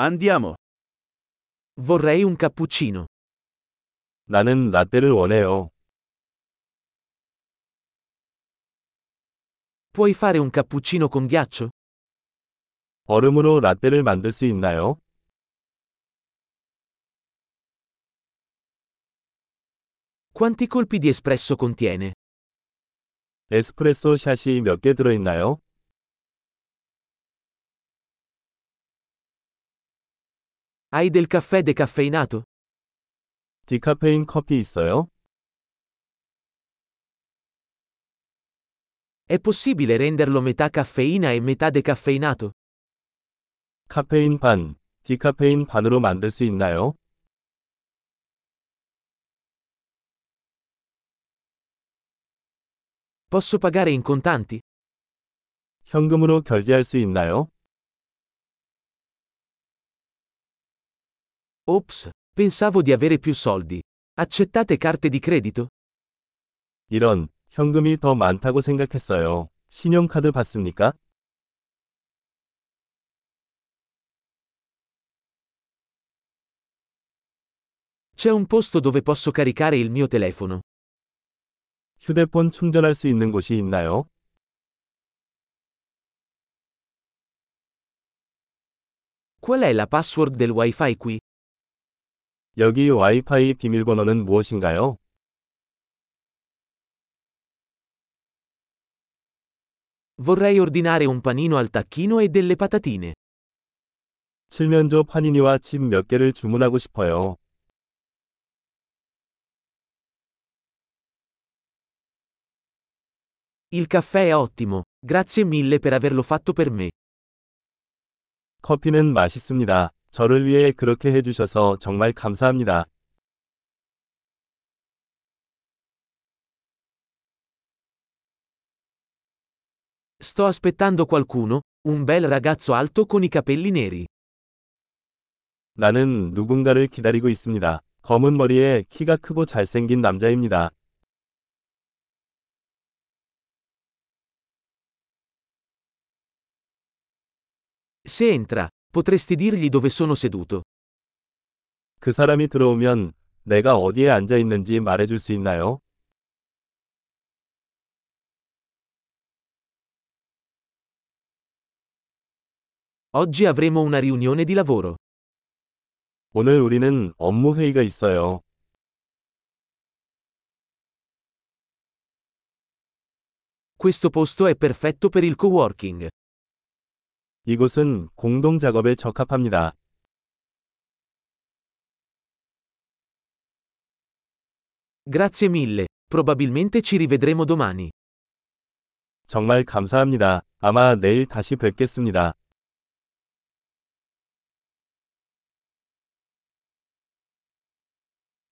Andiamo. Vorrei un cappuccino. 나는 라떼를 원해요. Puoi fare un cappuccino con ghiaccio? 얼음으로 라떼를 만들 수 있나요? Quanti colpi di espresso contiene? 에스프레소 샷이 몇 개 들어있나요? Hai del caffè decaffeinato? 디카페인 커피 있어요? È possibile renderlo metà caffeina e metà decaffeinato? 카페인 반, 디카페인 반으로 만들 수 있나요? Posso pagare in contanti? 현금으로 결제할 수 있나요? Ops, pensavo di avere più soldi. Accettate carte di credito? 이런, 현금이 더 많다고 생각했어요. 신용카드 받습니까? C'è un posto dove posso caricare il mio telefono. 휴대폰 충전할 수 있는 곳이 있나요? Qual è la password del wifi qui? 여기 와이파이 비밀번호는 무엇인가요? Vorrei ordinare un panino al tacchino e delle patatine. 칠면조 파니니와 칩 몇 개를 주문하고 싶어요. Il caffè è ottimo, grazie mille per averlo fatto per me. 커피는 맛있습니다. 저를 위해 그렇게 해주셔서 정말 감사합니다. Sto aspettando qualcuno, un bel ragazzo alto con i capelli neri. 나는 누군가를 기다리고 있습니다. 검은 머리에 키가 크고 잘생긴 남자입니다. Se entra, potresti dirgli dove sono seduto. 그 사람이 들어오면 내가 어디에 앉아 있는지 말해줄 수 있나요? Oggi avremo una riunione di lavoro. 오늘 우리는 업무 회의가 있어요. Questo posto è perfetto per il coworking. 이곳은 공동 작업에 적합합니다. Grazie mille, probabilmente ci rivedremo domani. 정말 감사합니다. 아마 내일 다시 뵙겠습니다.